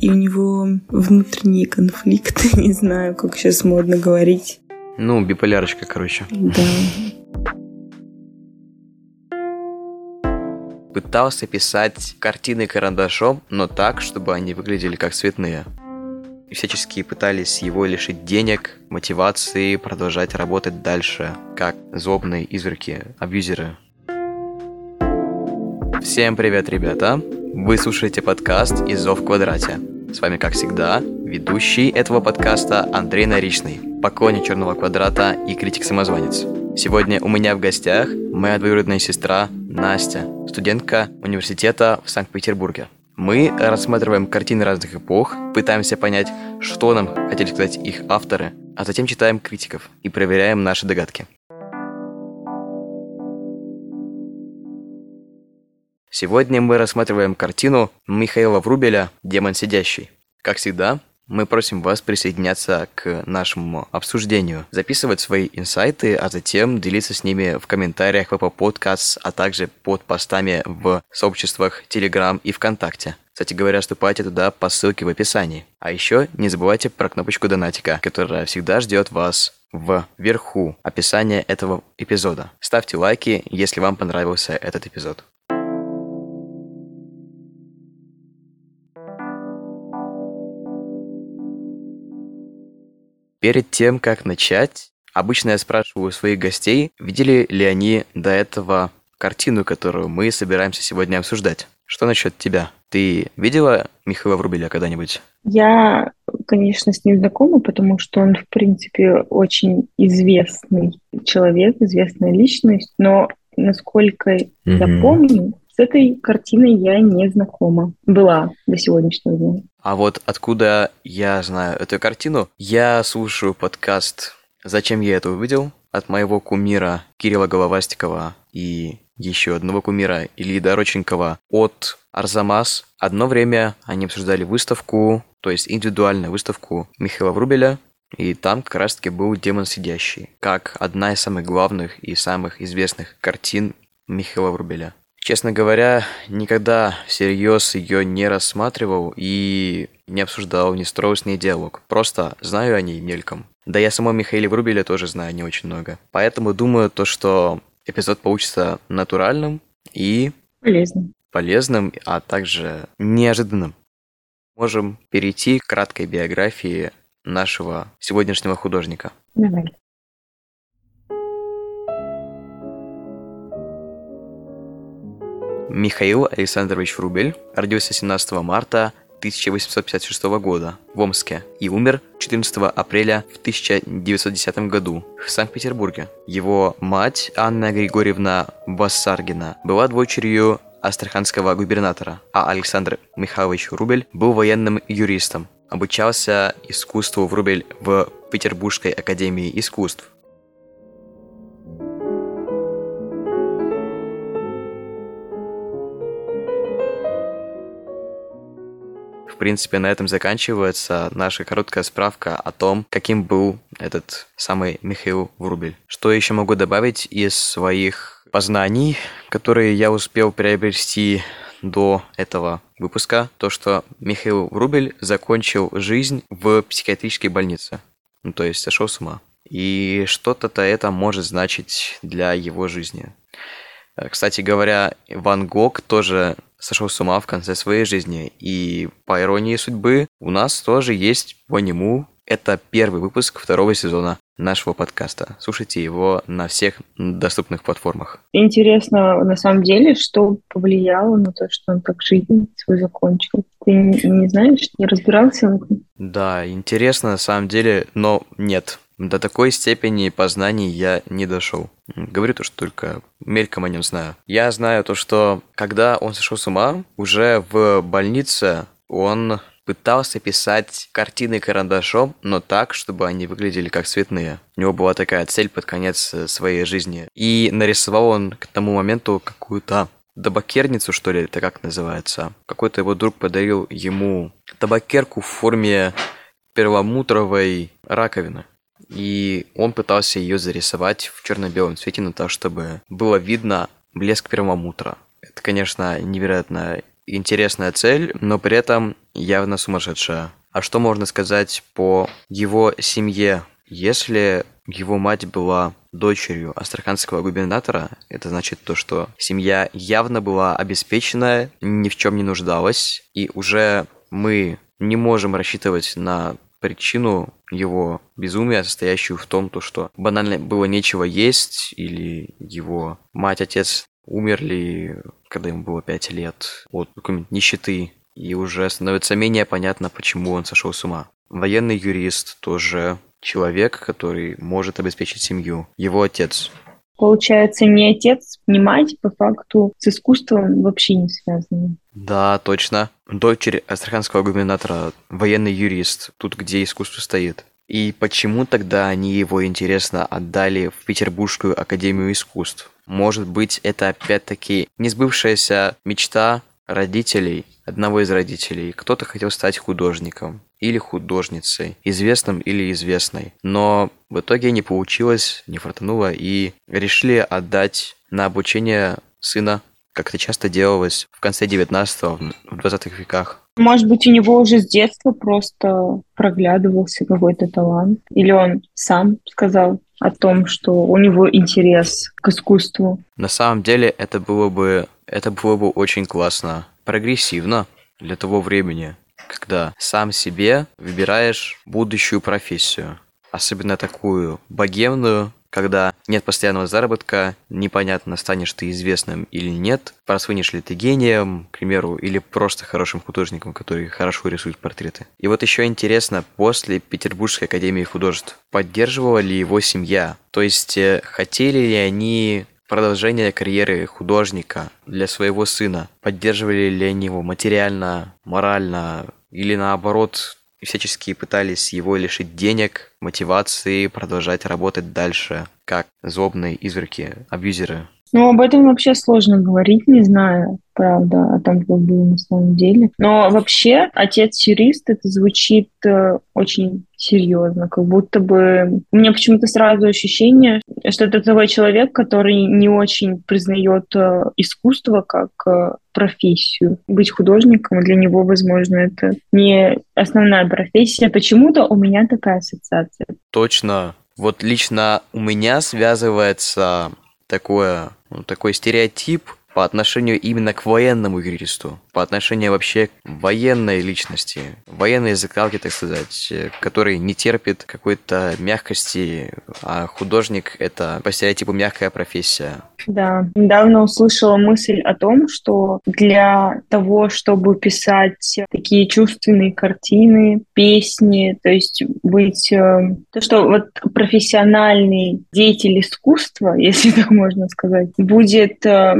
и у него внутренние конфликты, не знаю, как сейчас модно говорить. Ну, биполярочка, короче. Да. Пытался писать картины карандашом, но так, чтобы они выглядели как цветные. И всячески пытались его лишить денег, мотивации продолжать работать дальше, как злобные изверки, абьюзеры. Всем привет, ребята! Вы слушаете подкаст «Изов в квадрате». С вами, как всегда, ведущий этого подкаста Андрей Наричный, поклонник Черного квадрата и критик-самозванец. Сегодня у меня в гостях моя двоюродная сестра Настя, студентка университета в Санкт-Петербурге. Мы рассматриваем картины разных эпох, пытаемся понять, что нам хотели сказать их авторы, а затем читаем критиков и проверяем наши догадки. Сегодня мы рассматриваем картину Михаила Врубеля «Демон сидящий». Как всегда, мы просим вас присоединяться к нашему обсуждению, записывать свои инсайты, а затем делиться с ними в комментариях в Apple Podcasts, а также под постами в сообществах Telegram и ВКонтакте. Кстати говоря, вступайте туда по ссылке в описании. А еще не забывайте про кнопочку донатика, которая всегда ждет вас вверху описания этого эпизода. Ставьте лайки, если вам понравился этот эпизод. Перед тем, как начать, обычно я спрашиваю своих гостей, видели ли они до этого картину, которую мы собираемся сегодня обсуждать. Что насчет тебя? Ты видела Михаила Врубеля когда-нибудь? Я, конечно, с ним знакома, потому что он, в принципе, очень известный человек, известная личность, но насколько mm-hmm. я помню, с этой картиной я не знакома. Была до сегодняшнего дня. А вот откуда я знаю эту картину? Я слушаю подкаст «Зачем я это увидел?» от моего кумира Кирилла Головастикова и еще одного кумира Ильи Дороченкова от Арзамас. Одно время они обсуждали выставку, то есть индивидуальную выставку Михаила Врубеля, и там как раз-таки был «Демон сидящий», как одна из самых главных и самых известных картин Михаила Врубеля. Честно говоря, никогда всерьез ее не рассматривал и не обсуждал, не строил с ней диалог. Просто знаю о ней мельком. Да я самого Михаила Врубеля тоже знаю не очень много. Поэтому думаю то, что эпизод получится натуральным и... Полезным. Полезным, а также неожиданным. Можем перейти к краткой биографии нашего сегодняшнего художника. Давай. Михаил Александрович Врубель родился 17 марта 1856 года в Омске и умер 14 апреля в 1910 году в Санкт-Петербурге. Его мать Анна Григорьевна Бассаргина была дочерью астраханского губернатора, а Александр Михайлович Рубель был военным юристом. Обучался искусству Врубель в Петербургской академии искусств. Принципе, на этом заканчивается наша короткая справка о том, каким был этот самый Михаил Врубель. Что еще могу добавить из своих познаний, которые я успел приобрести до этого выпуска, то, что Михаил Врубель закончил жизнь в психиатрической больнице. Ну, то есть сошел с ума. И что-то-то это может значить для его жизни. Э, кстати говоря, Ван Гог тоже сошел с ума в конце своей жизни. И по иронии судьбы, у нас тоже есть по нему. Это первый выпуск второго сезона нашего подкаста. Слушайте его на всех доступных платформах. Интересно, на самом деле, что повлияло на то, что он так жизнь свою закончил? Ты не, не знаешь, не разбирался в этом? Да, интересно на самом деле, но нет. До такой степени познаний я не дошел. Говорю то, что только мельком о нем знаю. Я знаю то, что когда он сошел с ума, уже в больнице он пытался писать картины карандашом, но так, чтобы они выглядели как цветные. У него была такая цель под конец своей жизни. И нарисовал он к тому моменту какую-то табакерницу, что ли, это как называется. Какой-то его друг подарил ему табакерку в форме перламутровой раковины и он пытался ее зарисовать в черно-белом цвете на то, чтобы было видно блеск перламутра. Это, конечно, невероятно интересная цель, но при этом явно сумасшедшая. А что можно сказать по его семье? Если его мать была дочерью астраханского губернатора, это значит то, что семья явно была обеспеченная, ни в чем не нуждалась, и уже мы не можем рассчитывать на причину его безумия, состоящую в том, то, что банально было нечего есть, или его мать-отец умерли, когда ему было 5 лет, от какой-нибудь нищеты, и уже становится менее понятно, почему он сошел с ума. Военный юрист тоже человек, который может обеспечить семью. Его отец. Получается, ни отец, ни мать по факту с искусством вообще не связаны. Да, точно. Дочерь астраханского губернатора, военный юрист, тут где искусство стоит. И почему тогда они его, интересно, отдали в Петербургскую академию искусств? Может быть, это опять-таки несбывшаяся мечта родителей, одного из родителей. Кто-то хотел стать художником или художницей, известным или известной. Но в итоге не получилось, не фартануло, и решили отдать на обучение сына, как это часто делалось в конце 19-го, в 20 веках. Может быть, у него уже с детства просто проглядывался какой-то талант. Или он сам сказал о том, что у него интерес к искусству. На самом деле это было бы, это было бы очень классно, прогрессивно для того времени когда сам себе выбираешь будущую профессию. Особенно такую богемную, когда нет постоянного заработка, непонятно, станешь ты известным или нет, просвинешь ли ты гением, к примеру, или просто хорошим художником, который хорошо рисует портреты. И вот еще интересно, после Петербургской академии художеств поддерживала ли его семья? То есть, э, хотели ли они продолжение карьеры художника для своего сына? Поддерживали ли они его материально, морально, или наоборот всячески пытались его лишить денег, мотивации продолжать работать дальше, как злобные изверки, абьюзеры. Ну, об этом вообще сложно говорить, не знаю, правда, о том, как было на самом деле. Но вообще, отец-юрист, это звучит э, очень серьезно, как будто бы... У меня почему-то сразу ощущение, что это такой человек, который не очень признает э, искусство как э, профессию. Быть художником для него, возможно, это не основная профессия. Почему-то у меня такая ассоциация. Точно. Вот лично у меня связывается такое, ну, такой стереотип по отношению именно к военному юристу, по отношению вообще к военной личности, военной закалки, так сказать, который не терпит какой-то мягкости, а художник – это по стереотипу мягкая профессия. Да, недавно услышала мысль о том, что для того, чтобы писать такие чувственные картины, песни, то есть быть... Э, то, что вот профессиональный деятель искусства, если так можно сказать, будет э,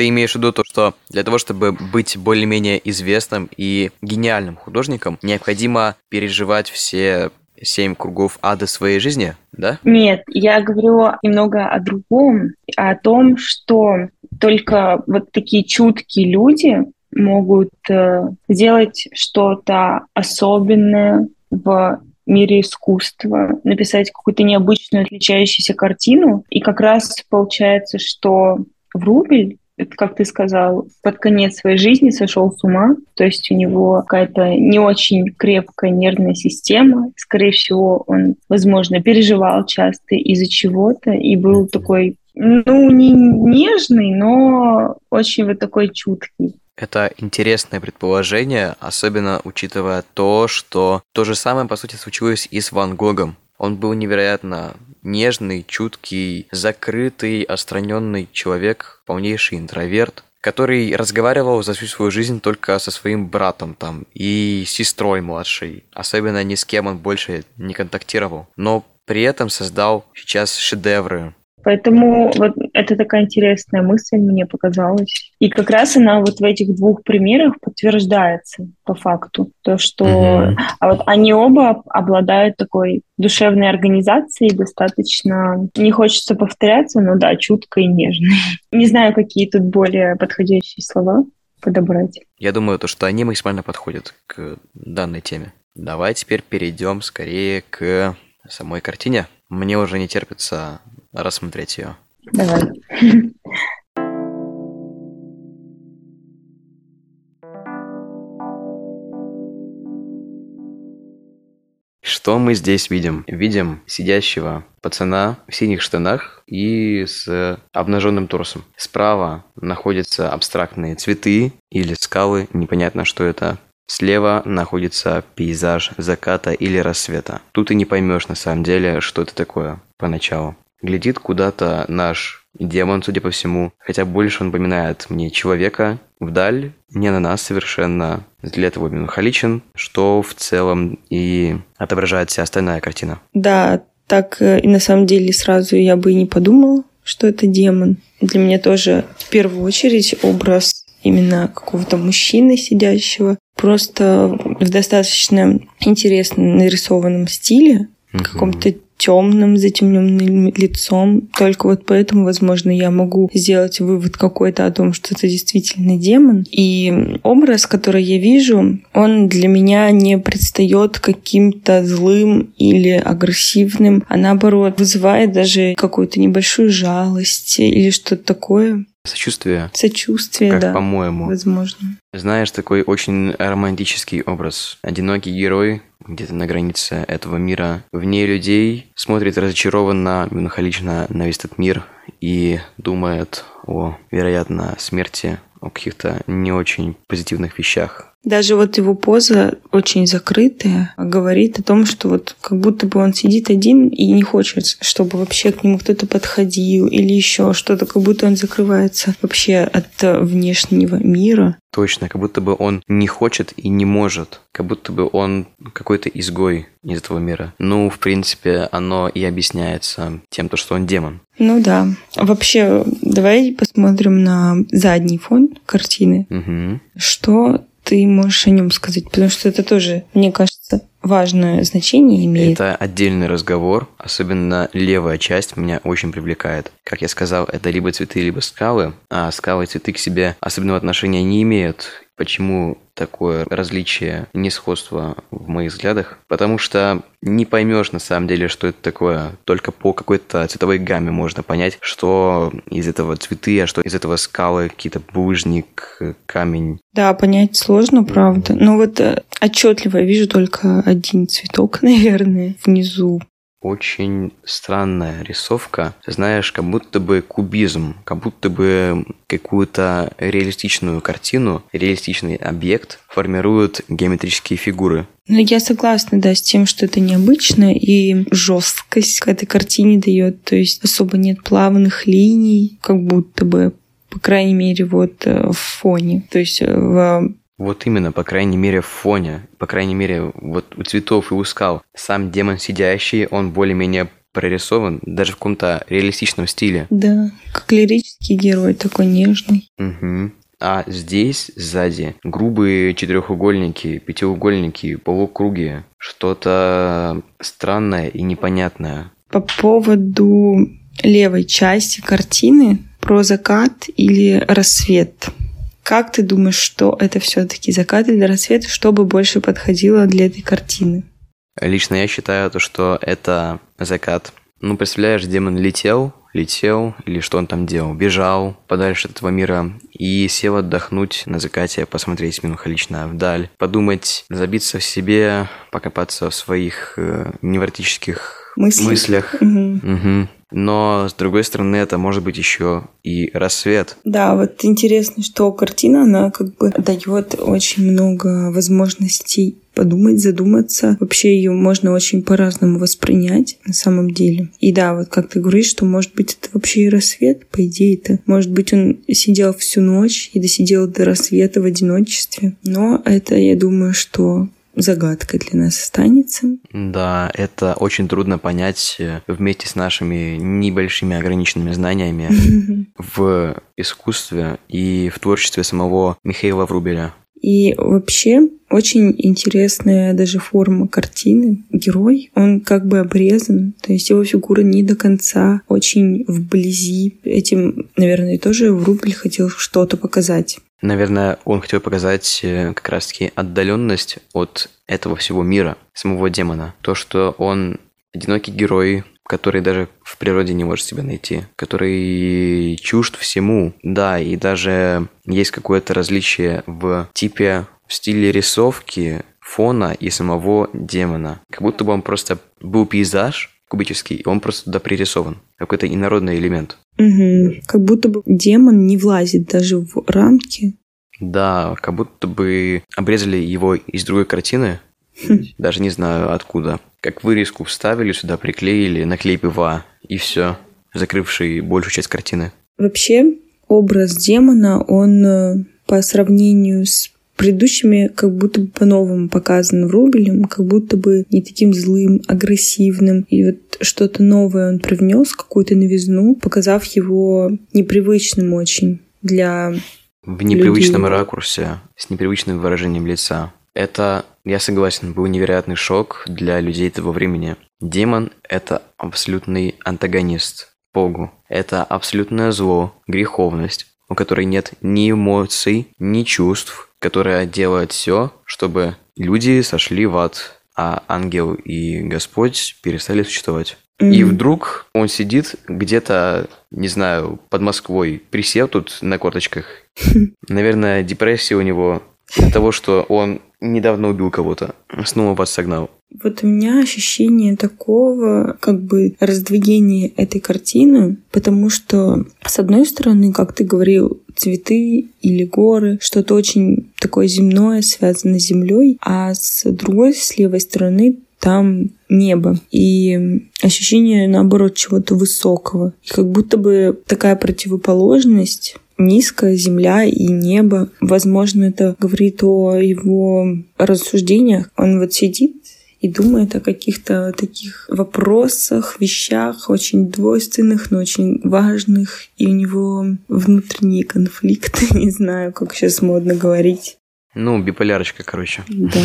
ты имеешь в виду то, что для того, чтобы быть более-менее известным и гениальным художником, необходимо переживать все семь кругов ада своей жизни, да? Нет, я говорю немного о другом, о том, что только вот такие чуткие люди могут э, сделать что-то особенное в мире искусства, написать какую-то необычную отличающуюся картину. И как раз получается, что Врубель как ты сказал, под конец своей жизни сошел с ума, то есть у него какая-то не очень крепкая нервная система. Скорее всего, он, возможно, переживал часто из-за чего-то и был такой, ну, не нежный, но очень вот такой чуткий. Это интересное предположение, особенно учитывая то, что то же самое, по сути, случилось и с Ван Гогом. Он был невероятно нежный, чуткий, закрытый, остраненный человек, полнейший интроверт, который разговаривал за всю свою жизнь только со своим братом там и сестрой младшей. Особенно ни с кем он больше не контактировал. Но при этом создал сейчас шедевры, Поэтому вот это такая интересная мысль мне показалась. И как раз она вот в этих двух примерах подтверждается по факту. То, что... Mm-hmm. А вот они оба обладают такой душевной организацией, достаточно... Не хочется повторяться, но да, чутко и нежно. Не знаю, какие тут более подходящие слова подобрать. Я думаю, то, что они максимально подходят к данной теме. Давай теперь перейдем скорее к самой картине. Мне уже не терпится рассмотреть ее. Давай. Что мы здесь видим? Видим сидящего пацана в синих штанах и с обнаженным торсом. Справа находятся абстрактные цветы или скалы, непонятно, что это. Слева находится пейзаж заката или рассвета. Тут и не поймешь на самом деле, что это такое поначалу. Глядит куда-то наш демон, судя по всему, хотя больше он напоминает мне человека, вдаль, не на нас совершенно. Взгляд его меланхоличен, что в целом и отображает вся остальная картина. Да, так э, и на самом деле сразу я бы и не подумал, что это демон. Для меня тоже в первую очередь образ именно какого-то мужчины сидящего, просто в достаточно интересно нарисованном стиле, mm каком-то темным, затемненным лицом. Только вот поэтому, возможно, я могу сделать вывод какой-то о том, что это действительно демон. И образ, который я вижу, он для меня не предстает каким-то злым или агрессивным, а наоборот вызывает даже какую-то небольшую жалость или что-то такое. Сочувствие. Сочувствие, как, да. по-моему. Возможно. Знаешь, такой очень романтический образ. Одинокий герой, где-то на границе этого мира, вне людей, смотрит разочарованно, меланхолично на весь этот мир и думает о, вероятно, смерти, о каких-то не очень позитивных вещах. Даже вот его поза очень закрытая, говорит о том, что вот как будто бы он сидит один и не хочет, чтобы вообще к нему кто-то подходил или еще что-то, как будто он закрывается вообще от внешнего мира. Точно, как будто бы он не хочет и не может, как будто бы он какой-то изгой из этого мира. Ну, в принципе, оно и объясняется тем, то, что он демон. Ну да. Вообще, давай посмотрим на задний фон картины. Угу. Что ты можешь о нем сказать? Потому что это тоже, мне кажется, важное значение имеет. Это отдельный разговор, особенно левая часть меня очень привлекает. Как я сказал, это либо цветы, либо скалы, а скалы и цветы к себе особенного отношения не имеют. Почему такое различие, несходство в моих взглядах? Потому что не поймешь на самом деле, что это такое. Только по какой-то цветовой гамме можно понять, что из этого цветы, а что из этого скалы, какие-то булыжник, камень. Да, понять сложно, правда. Но вот э, отчетливо я вижу только один цветок, наверное, внизу очень странная рисовка. Знаешь, как будто бы кубизм, как будто бы какую-то реалистичную картину, реалистичный объект формируют геометрические фигуры. Ну, я согласна, да, с тем, что это необычно, и жесткость к этой картине дает, то есть особо нет плавных линий, как будто бы, по крайней мере, вот э, в фоне. То есть э, в вот именно, по крайней мере, в фоне, по крайней мере, вот у цветов и у скал. Сам демон сидящий, он более-менее прорисован, даже в каком-то реалистичном стиле. Да, как лирический герой, такой нежный. Угу. А здесь сзади грубые четырехугольники, пятиугольники, полукруги, что-то странное и непонятное. По поводу левой части картины про закат или рассвет. Как ты думаешь, что это все-таки закат или рассвет, что бы больше подходило для этой картины? Лично я считаю, то, что это закат. Ну, представляешь, демон летел, летел, или что он там делал, бежал подальше от этого мира и сел отдохнуть на закате, посмотреть меланхолично вдаль, подумать, забиться в себе, покопаться в своих э, невротических Мысли. мыслях. Угу. Угу. Но, с другой стороны, это может быть еще и рассвет. Да, вот интересно, что картина, она как бы дает очень много возможностей подумать, задуматься. Вообще ее можно очень по-разному воспринять на самом деле. И да, вот как ты говоришь, что может быть это вообще и рассвет, по идее это. Может быть он сидел всю ночь и досидел до рассвета в одиночестве. Но это, я думаю, что загадкой для нас останется. Да, это очень трудно понять э, вместе с нашими небольшими ограниченными знаниями в искусстве и в творчестве самого Михаила Врубеля. И вообще очень интересная даже форма картины. Герой, он как бы обрезан, то есть его фигура не до конца очень вблизи. Этим, наверное, тоже Врубель хотел что-то показать. Наверное, он хотел показать э, как раз-таки отдаленность от этого всего мира, самого демона. То, что он одинокий герой, который даже в природе не может себя найти, который чужд всему. Да, и даже есть какое-то различие в типе, в стиле рисовки, фона и самого демона. Как будто бы он просто был пейзаж кубический, и он просто туда пририсован. Какой-то инородный элемент. Угу. Как будто бы демон не влазит даже в рамки. Да, как будто бы обрезали его из другой картины, хм. даже не знаю откуда. Как вырезку вставили сюда, приклеили, на клей ПВА, и все, закрывший большую часть картины. Вообще, образ демона, он э, по сравнению с предыдущими как будто бы по-новому показан Врубелем, как будто бы не таким злым, агрессивным. И вот что-то новое он привнес, какую-то новизну, показав его непривычным очень для В непривычном людей. ракурсе, с непривычным выражением лица. Это, я согласен, был невероятный шок для людей того времени. Демон — это абсолютный антагонист Богу. Это абсолютное зло, греховность, у которой нет ни эмоций, ни чувств, которая делает все, чтобы люди сошли в ад, а ангел и Господь перестали существовать. Mm-hmm. И вдруг он сидит где-то, не знаю, под Москвой, присел тут на корточках. Наверное, депрессия у него из-за того, что он недавно убил кого-то, снова вас согнал. Вот у меня ощущение такого как бы раздвоения этой картины, потому что, с одной стороны, как ты говорил, цветы или горы, что-то очень такое земное, связано с землей, а с другой, с левой стороны, там небо и ощущение, наоборот, чего-то высокого. И как будто бы такая противоположность низкая земля и небо. Возможно, это говорит о его рассуждениях. Он вот сидит и думает о каких-то таких вопросах, вещах, очень двойственных, но очень важных. И у него внутренние конфликты, не знаю, как сейчас модно говорить. Ну, биполярочка, короче. Да.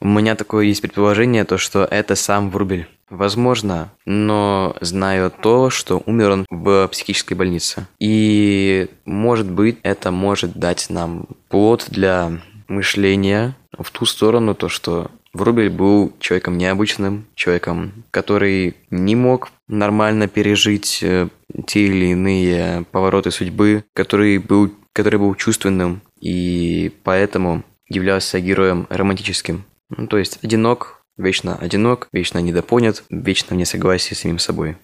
У меня такое есть предположение, то, что это сам Врубель. Возможно, но знаю то, что умер он в психической больнице. И, может быть, это может дать нам плод для мышления в ту сторону, то, что Врубель был человеком необычным, человеком, который не мог нормально пережить э, те или иные повороты судьбы, который был, который был чувственным и поэтому являлся героем романтическим. Ну, то есть одинок, вечно одинок, вечно недопонят, вечно в несогласии с самим собой.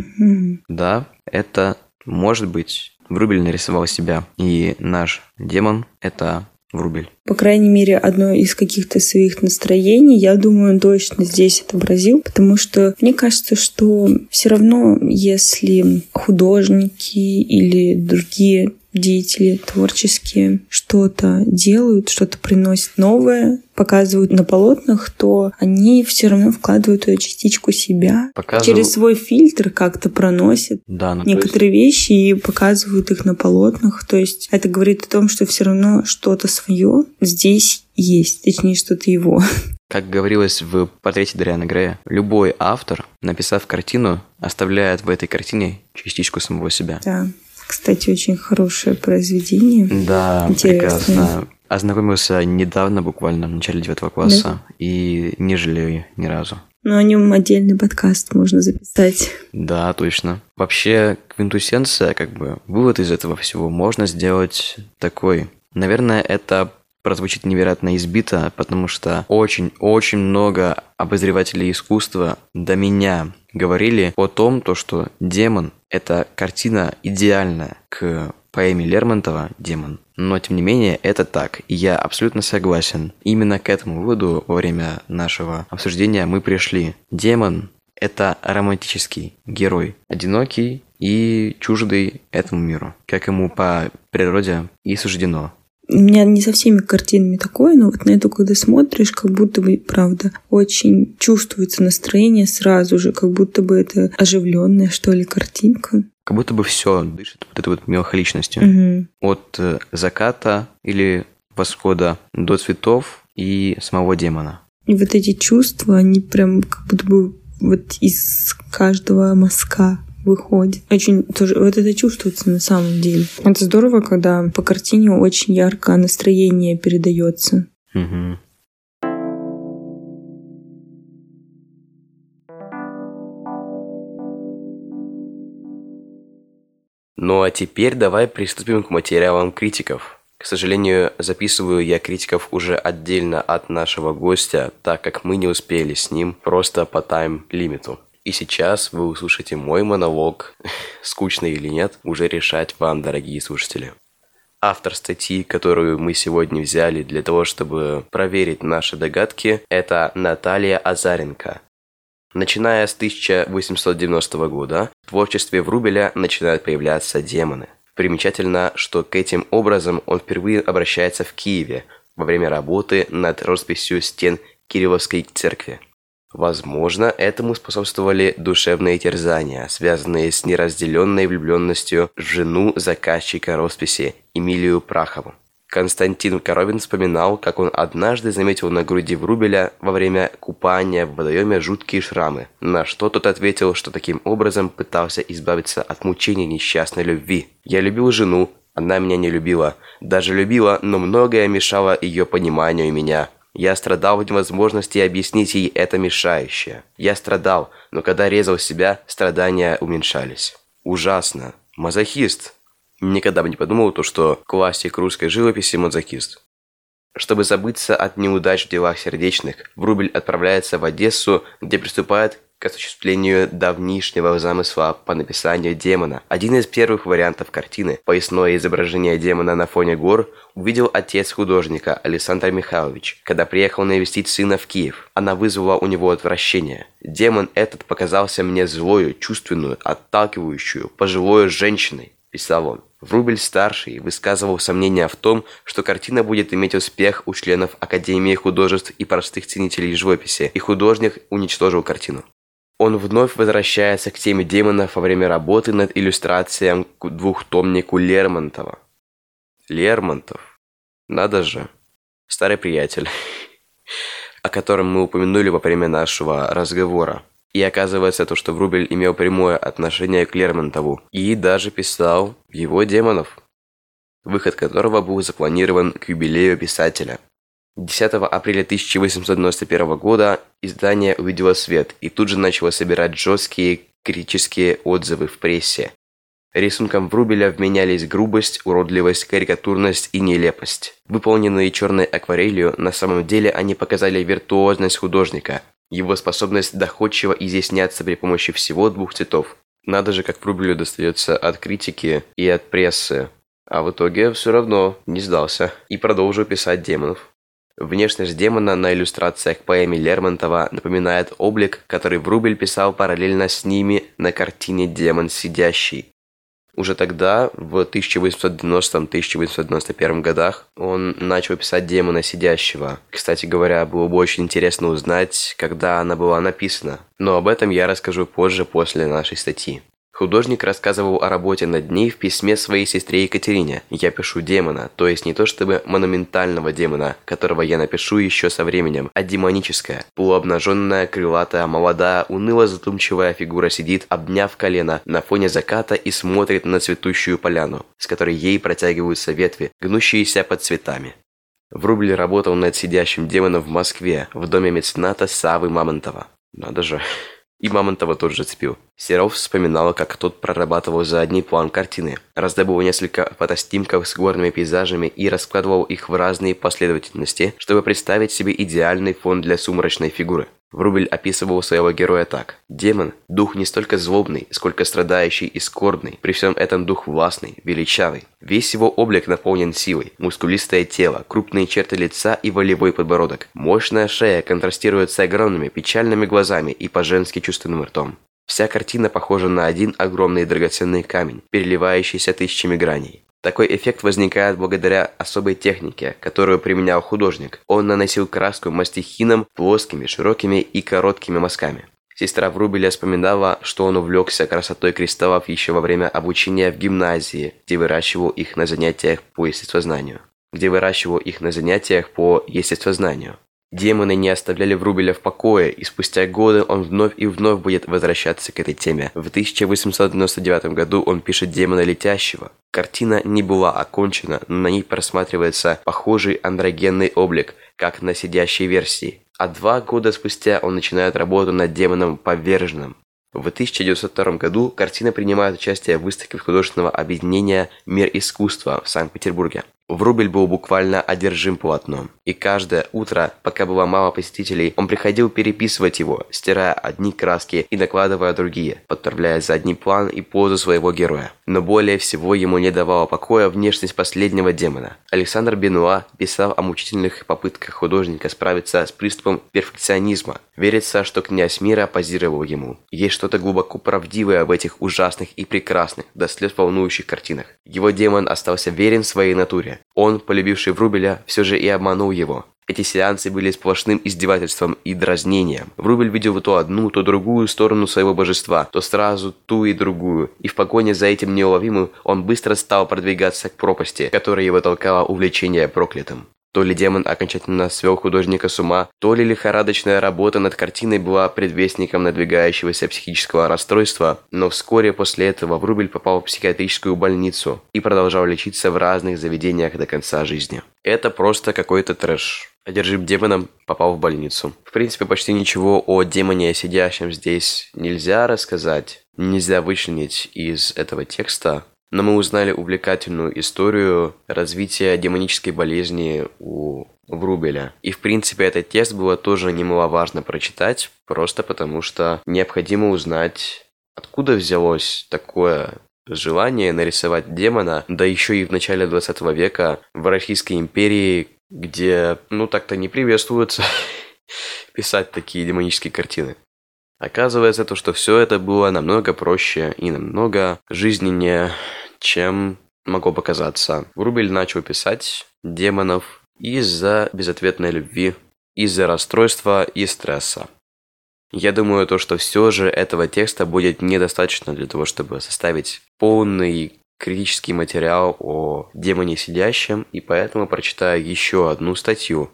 Mm-hmm. Да, это может быть. Врубель нарисовал себя, и наш демон — это Врубель. По крайней мере, одно из каких-то своих настроений, я думаю, он точно здесь отобразил, потому что мне кажется, что все равно, если художники или другие деятели творческие что-то делают, что-то приносят новое, показывают на полотнах, то они все равно вкладывают эту частичку себя. Показывают... Через свой фильтр как-то проносят да, ну, некоторые есть... вещи и показывают их на полотнах. То есть это говорит о том, что все равно что-то свое здесь есть, точнее, что-то его. Как говорилось в портрете Дариана Грея, любой автор, написав картину, оставляет в этой картине частичку самого себя. Да. Кстати, очень хорошее произведение. Да, Интересное. прекрасно. Ознакомился недавно, буквально в начале девятого класса, да? и не жалею ни разу. Но о нем отдельный подкаст можно записать. Да, точно. Вообще, квинтуссенция, как бы, вывод из этого всего можно сделать такой. Наверное, это прозвучит невероятно избито, потому что очень-очень много обозревателей искусства до меня говорили о том, то, что «Демон» — это картина идеальная к поэме Лермонтова «Демон». Но, тем не менее, это так, и я абсолютно согласен. Именно к этому выводу во время нашего обсуждения мы пришли. Демон – это романтический герой, одинокий и чуждый этому миру, как ему по природе и суждено. У меня не со всеми картинами такое, но вот на эту, когда смотришь, как будто бы, правда, очень чувствуется настроение сразу же, как будто бы это оживленная, что ли, картинка. Как будто бы все дышит вот этой вот меланхоличностью. Угу. От э, заката или восхода до цветов и самого демона. И вот эти чувства, они прям как будто бы вот из каждого мазка выходит. Очень тоже вот это чувствуется на самом деле. Это здорово, когда по картине очень ярко настроение передается. Угу. Ну а теперь давай приступим к материалам критиков, К сожалению, записываю я критиков уже отдельно от нашего гостя, так как мы не успели с ним просто по тайм-лимиту. И сейчас вы услышите мой монолог, скучно или нет, уже решать вам, дорогие слушатели. Автор статьи, которую мы сегодня взяли для того, чтобы проверить наши догадки, это Наталья Азаренко. Начиная с 1890 года, в творчестве Врубеля начинают появляться демоны. Примечательно, что к этим образом он впервые обращается в Киеве во время работы над росписью стен Кирилловской церкви. Возможно, этому способствовали душевные терзания, связанные с неразделенной влюбленностью в жену заказчика росписи Эмилию Прахову. Константин Коровин вспоминал, как он однажды заметил на груди Врубеля во время купания в водоеме жуткие шрамы, на что тот ответил, что таким образом пытался избавиться от мучений несчастной любви. «Я любил жену, она меня не любила. Даже любила, но многое мешало ее пониманию меня. Я страдал в невозможности объяснить ей это мешающее. Я страдал, но когда резал себя, страдания уменьшались. Ужасно. Мазохист. Никогда бы не подумал, то, что классик русской живописи мазохист. Чтобы забыться от неудач в делах сердечных, Врубель отправляется в Одессу, где приступает к осуществлению давнишнего замысла по написанию демона. Один из первых вариантов картины, поясное изображение демона на фоне гор, увидел отец художника Александр Михайлович, когда приехал навестить сына в Киев. Она вызвала у него отвращение. Демон этот показался мне злою, чувственную, отталкивающую, пожилой женщиной, писал он. Врубель-старший высказывал сомнения в том, что картина будет иметь успех у членов Академии художеств и простых ценителей живописи, и художник уничтожил картину. Он вновь возвращается к теме демонов во время работы над иллюстрацией к двухтомнику Лермонтова. Лермонтов. Надо же. Старый приятель, о котором мы упомянули во время нашего разговора. И оказывается то, что Врубель имел прямое отношение к Лермонтову и даже писал его демонов, выход которого был запланирован к юбилею писателя – 10 апреля 1891 года издание увидело свет и тут же начало собирать жесткие критические отзывы в прессе. Рисункам Врубеля вменялись грубость, уродливость, карикатурность и нелепость. Выполненные черной акварелью, на самом деле они показали виртуозность художника, его способность доходчиво изъясняться при помощи всего двух цветов. Надо же, как Врубелю достается от критики и от прессы. А в итоге все равно не сдался и продолжил писать демонов. Внешность демона на иллюстрациях поэме Лермонтова напоминает облик, который Врубель писал параллельно с ними на картине «Демон сидящий». Уже тогда, в 1890-1891 годах, он начал писать демона сидящего. Кстати говоря, было бы очень интересно узнать, когда она была написана. Но об этом я расскажу позже, после нашей статьи. Художник рассказывал о работе над ней в письме своей сестре Екатерине. «Я пишу демона, то есть не то чтобы монументального демона, которого я напишу еще со временем, а демоническое. Полуобнаженная, крылатая, молодая, уныло-задумчивая фигура сидит, обняв колено, на фоне заката и смотрит на цветущую поляну, с которой ей протягиваются ветви, гнущиеся под цветами». Врубль работал над сидящим демоном в Москве, в доме мецената Савы Мамонтова. Надо же. И Мамонтова тоже зацепил. Серов вспоминала, как тот прорабатывал задний план картины, раздобыл несколько фотостимков с горными пейзажами и раскладывал их в разные последовательности, чтобы представить себе идеальный фон для сумрачной фигуры. Врубель описывал своего героя так. Демон – дух не столько злобный, сколько страдающий и скорбный. При всем этом дух властный, величавый. Весь его облик наполнен силой. Мускулистое тело, крупные черты лица и волевой подбородок. Мощная шея контрастирует с огромными печальными глазами и по-женски чувственным ртом. Вся картина похожа на один огромный драгоценный камень, переливающийся тысячами граней. Такой эффект возникает благодаря особой технике, которую применял художник. Он наносил краску мастихином плоскими, широкими и короткими мазками. Сестра Врубеля вспоминала, что он увлекся красотой кристаллов еще во время обучения в гимназии, где выращивал их на занятиях по естествознанию. Где выращивал их на занятиях по естествознанию. Демоны не оставляли Врубеля в покое, и спустя годы он вновь и вновь будет возвращаться к этой теме. В 1899 году он пишет «Демона летящего». Картина не была окончена, но на ней просматривается похожий андрогенный облик, как на сидящей версии. А два года спустя он начинает работу над демоном поверженным. В 1902 году картина принимает участие в выставке художественного объединения «Мир искусства» в Санкт-Петербурге. Врубель был буквально одержим полотном. И каждое утро, пока было мало посетителей, он приходил переписывать его, стирая одни краски и накладывая другие, подправляя задний план и позу своего героя. Но более всего ему не давала покоя внешность последнего демона. Александр Бенуа писал о мучительных попытках художника справиться с приступом перфекционизма. Верится, что князь мира позировал ему. Есть что-то глубоко правдивое в этих ужасных и прекрасных, до слез волнующих картинах. Его демон остался верен своей натуре он, полюбивший Врубеля, все же и обманул его. Эти сеансы были сплошным издевательством и дразнением. Врубель видел то одну, то другую сторону своего божества, то сразу ту и другую. И в погоне за этим неуловимым он быстро стал продвигаться к пропасти, которая его толкала увлечение проклятым. То ли демон окончательно свел художника с ума, то ли лихорадочная работа над картиной была предвестником надвигающегося психического расстройства, но вскоре после этого Врубель попал в психиатрическую больницу и продолжал лечиться в разных заведениях до конца жизни. Это просто какой-то трэш. Одержим демоном попал в больницу. В принципе, почти ничего о демоне, сидящем здесь, нельзя рассказать. Нельзя вычленить из этого текста, но мы узнали увлекательную историю развития демонической болезни у Врубеля. И, в принципе, этот тест было тоже немаловажно прочитать, просто потому что необходимо узнать, откуда взялось такое желание нарисовать демона, да еще и в начале 20 века в Российской империи, где, ну, так-то не приветствуется писать такие демонические картины. Оказывается, то, что все это было намного проще и намного жизненнее чем могло показаться. Врубель начал писать демонов из-за безответной любви, из-за расстройства и стресса. Я думаю, то, что все же этого текста будет недостаточно для того, чтобы составить полный критический материал о демоне сидящем, и поэтому прочитаю еще одну статью,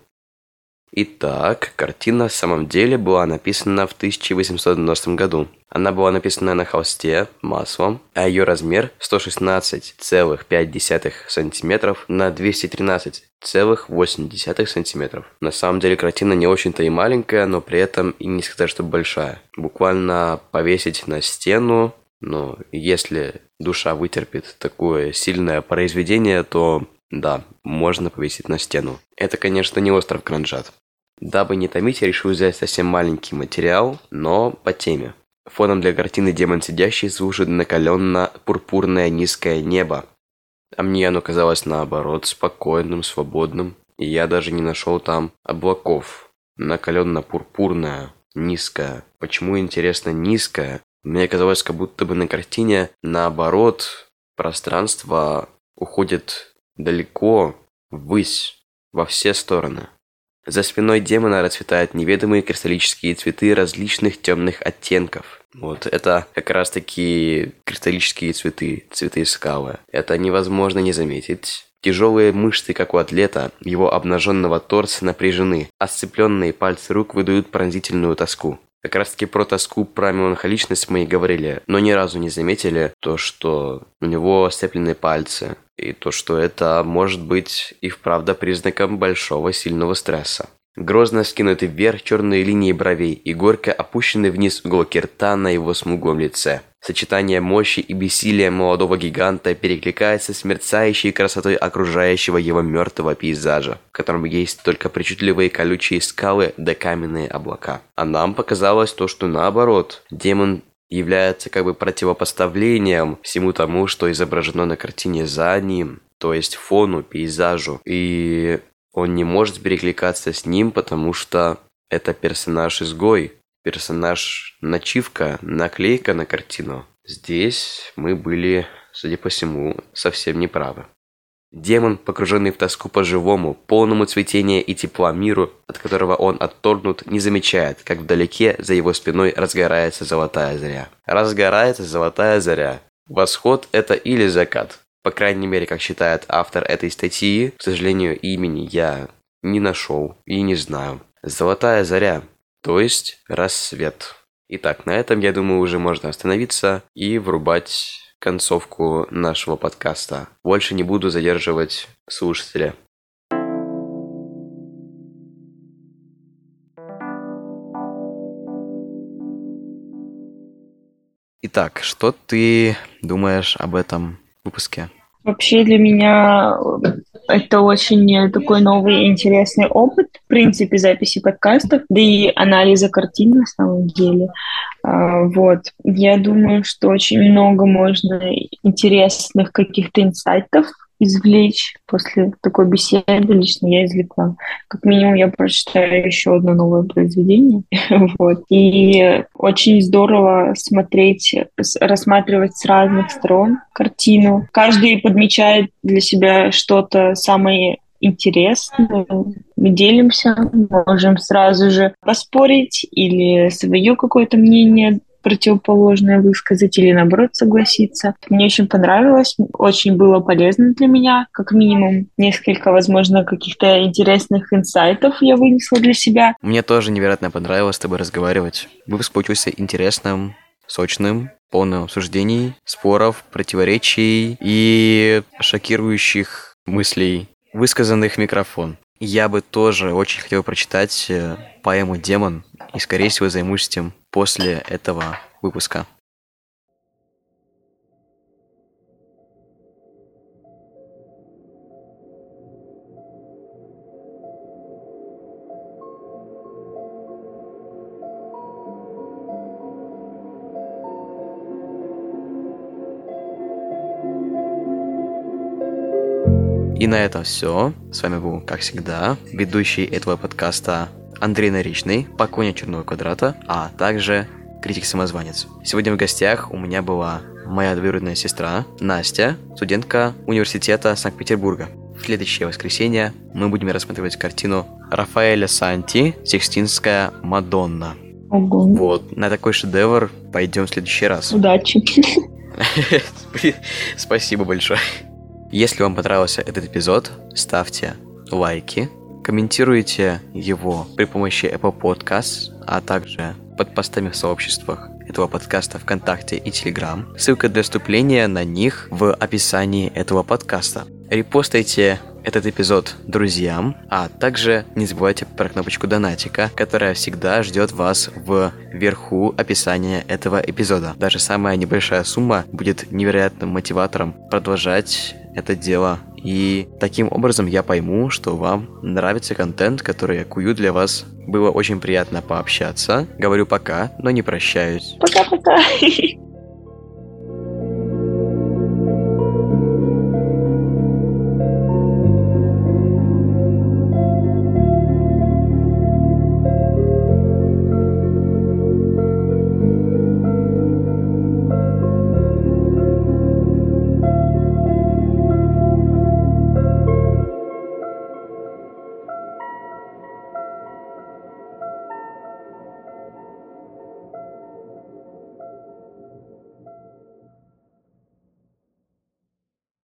Итак, картина в самом деле была написана в 1890 году. Она была написана на холсте маслом, а ее размер 116,5 см на 213,8 см. На самом деле картина не очень-то и маленькая, но при этом и не сказать, что большая. Буквально повесить на стену, но если душа вытерпит такое сильное произведение, то да, можно повесить на стену. Это, конечно, не остров Кранжат. Дабы не томить, я решил взять совсем маленький материал, но по теме. Фоном для картины «Демон сидящий» служит накаленно-пурпурное низкое небо. А мне оно казалось наоборот спокойным, свободным, и я даже не нашел там облаков. Накаленно-пурпурное, низкое. Почему, интересно, низкое? Мне казалось, как будто бы на картине наоборот пространство уходит далеко, ввысь, во все стороны. За спиной демона расцветают неведомые кристаллические цветы различных темных оттенков. Вот, это как раз таки кристаллические цветы, цветы скалы. Это невозможно не заметить. Тяжелые мышцы, как у атлета, его обнаженного торса напряжены, а сцепленные пальцы рук выдают пронзительную тоску. Как раз таки про тоску, про меланхоличность мы и говорили, но ни разу не заметили то, что у него сцепленные пальцы, и то, что это может быть и вправду признаком большого сильного стресса. Грозно скинуты вверх черные линии бровей и горько опущенный вниз уголки рта на его смуглом лице. Сочетание мощи и бессилия молодого гиганта перекликается с мерцающей красотой окружающего его мертвого пейзажа, в котором есть только причудливые колючие скалы да каменные облака. А нам показалось то, что наоборот, демон является как бы противопоставлением всему тому, что изображено на картине за ним, то есть фону, пейзажу. И он не может перекликаться с ним, потому что это персонаж-изгой, персонаж-начивка, наклейка на картину. Здесь мы были, судя по всему, совсем неправы. Демон, погруженный в тоску по живому, полному цветения и тепла миру, от которого он отторгнут, не замечает, как вдалеке за его спиной разгорается золотая заря. Разгорается золотая заря. Восход – это или закат. По крайней мере, как считает автор этой статьи, к сожалению, имени я не нашел и не знаю. Золотая заря, то есть рассвет. Итак, на этом, я думаю, уже можно остановиться и врубать концовку нашего подкаста. Больше не буду задерживать слушателя. Итак, что ты думаешь об этом выпуске? Вообще для меня это очень такой новый интересный опыт, в принципе, записи подкастов, да и анализа картин на самом деле. А, вот. Я думаю, что очень много можно интересных каких-то инсайтов извлечь после такой беседы лично я извлекла. Как минимум я прочитаю еще одно новое произведение. вот. И очень здорово смотреть, рассматривать с разных сторон картину. Каждый подмечает для себя что-то самое интересное. Мы делимся, можем сразу же поспорить или свое какое-то мнение противоположное высказать или наоборот согласиться. Мне очень понравилось, очень было полезно для меня. Как минимум несколько, возможно, каких-то интересных инсайтов я вынесла для себя. Мне тоже невероятно понравилось с тобой разговаривать. Выпуск получился интересным, сочным, полным обсуждений, споров, противоречий и шокирующих мыслей, высказанных в микрофон. Я бы тоже очень хотел прочитать э, поэму «Демон» и, скорее всего, займусь этим после этого выпуска. И на этом все. С вами был, как всегда, ведущий этого подкаста Андрей Наричный, Поконя Черного Квадрата, а также критик-самозванец. Сегодня в гостях у меня была моя двоюродная сестра Настя, студентка университета Санкт-Петербурга. В следующее воскресенье мы будем рассматривать картину Рафаэля Санти «Сикстинская Мадонна». Ого. Вот, на такой шедевр пойдем в следующий раз. Удачи. Спасибо большое. Если вам понравился этот эпизод, ставьте лайки, комментируйте его при помощи Apple Podcasts, а также под постами в сообществах этого подкаста ВКонтакте и Телеграм. Ссылка для вступления на них в описании этого подкаста. Репостайте этот эпизод друзьям, а также не забывайте про кнопочку донатика, которая всегда ждет вас в верху описания этого эпизода. Даже самая небольшая сумма будет невероятным мотиватором продолжать это дело. И таким образом я пойму, что вам нравится контент, который я кую для вас. Было очень приятно пообщаться. Говорю пока, но не прощаюсь. Пока-пока.